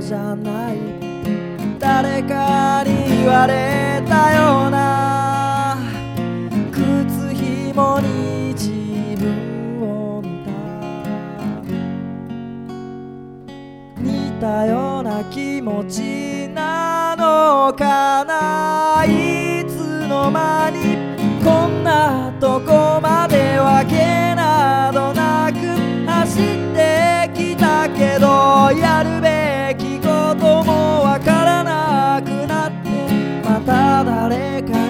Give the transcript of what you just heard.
じゃない。誰かに言われたような。靴ひもに自分を見た似たような気持ちなのかな。いつの間にこんなとこまでわけなどなく。走ってきたけどやるべた誰か